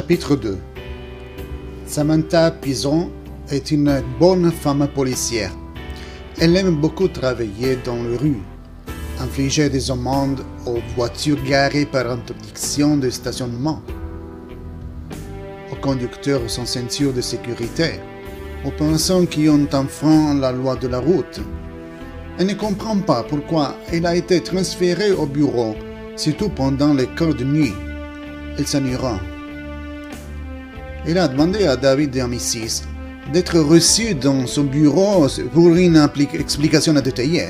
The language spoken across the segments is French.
Chapitre 2 Samantha Pison est une bonne femme policière. Elle aime beaucoup travailler dans les rues, infliger des amendes aux voitures garées par interdiction de stationnement, aux conducteurs sans ceinture de sécurité, aux personnes qui ont enfreint la loi de la route. Elle ne comprend pas pourquoi elle a été transférée au bureau, surtout pendant les quarts de nuit. Elle s'ennuiera. Il a demandé à David Amicis d'être reçu dans son bureau pour une explication détaillée.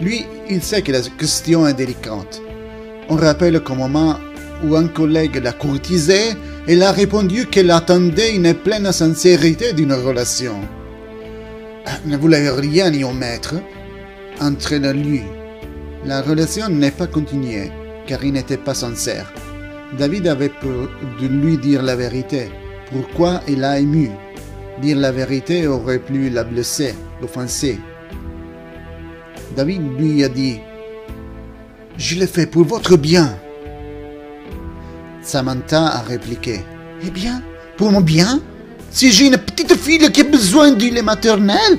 Lui, il sait que la question est délicate. On rappelle qu'au moment où un collègue l'a courtisé, elle a répondu qu'elle attendait une pleine sincérité d'une relation. Ne voulait rien y omettre entre lui. La relation n'est pas continuée, car il n'était pas sincère. David avait peur de lui dire la vérité, pourquoi il a ému? Dire la vérité aurait pu la blesser, l'offenser. David lui a dit Je l'ai fait pour votre bien. Samantha a répliqué Eh bien, pour mon bien? Si j'ai une petite fille qui a besoin du lait maternel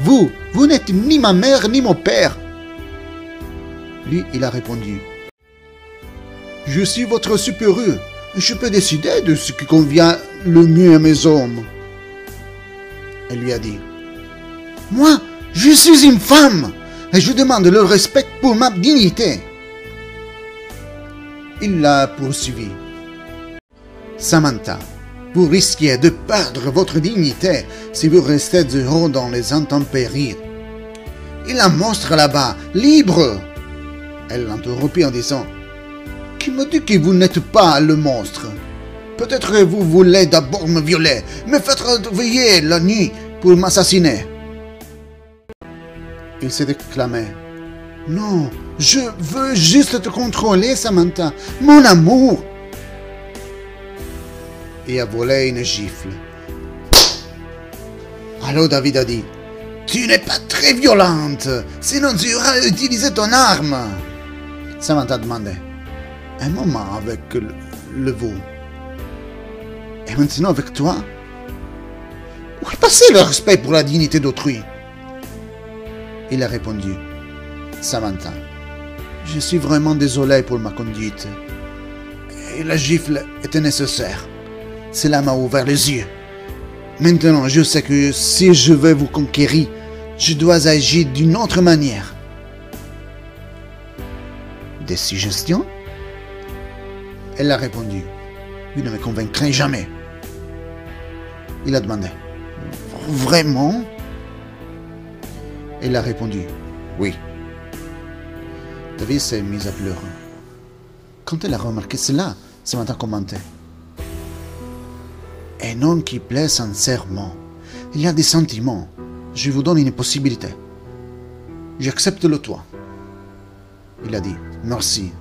Vous, vous n'êtes ni ma mère ni mon père. Lui, il a répondu Je suis votre supérieur je peux décider de ce qui convient le mieux à mes hommes. Elle lui a dit, Moi, je suis une femme et je demande le respect pour ma dignité. Il l'a poursuivi. Samantha, vous risquez de perdre votre dignité si vous restez dehors dans les intempéries. Il a un monstre là-bas, libre. Elle l'interrompit en disant qui me dit que vous n'êtes pas le monstre? Peut-être vous voulez d'abord me violer, me faire réveiller la nuit pour m'assassiner. Il s'est exclamé. Non, je veux juste te contrôler, Samantha, mon amour. Et a volé une gifle. Alors David a dit, tu n'es pas très violente, sinon tu auras utilisé ton arme. Samantha demandait, un moment avec le, veau. Maintenant avec toi Où est passé le respect pour la dignité d'autrui? Il a répondu Samantha, je suis vraiment désolé pour ma conduite. La gifle était nécessaire. Cela m'a ouvert les yeux. Maintenant, je sais que si je veux vous conquérir, je dois agir d'une autre manière. Des suggestions? Elle a répondu Vous ne me convaincrez jamais. Il a demandé Vraiment? Elle a répondu Oui. David s'est mise à pleurer. Quand elle a remarqué cela, Samantha commenté Un homme qui plaît sincèrement. Il y a des sentiments. Je vous donne une possibilité. J'accepte le toit. Il a dit Merci.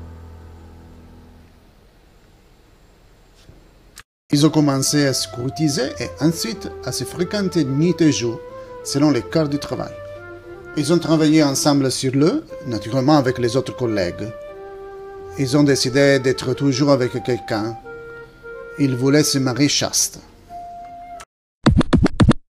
Ils ont commencé à se courtiser et ensuite à se fréquenter nuit et jour, selon les quarts du travail. Ils ont travaillé ensemble sur le, naturellement avec les autres collègues. Ils ont décidé d'être toujours avec quelqu'un. Ils voulaient se marier chaste.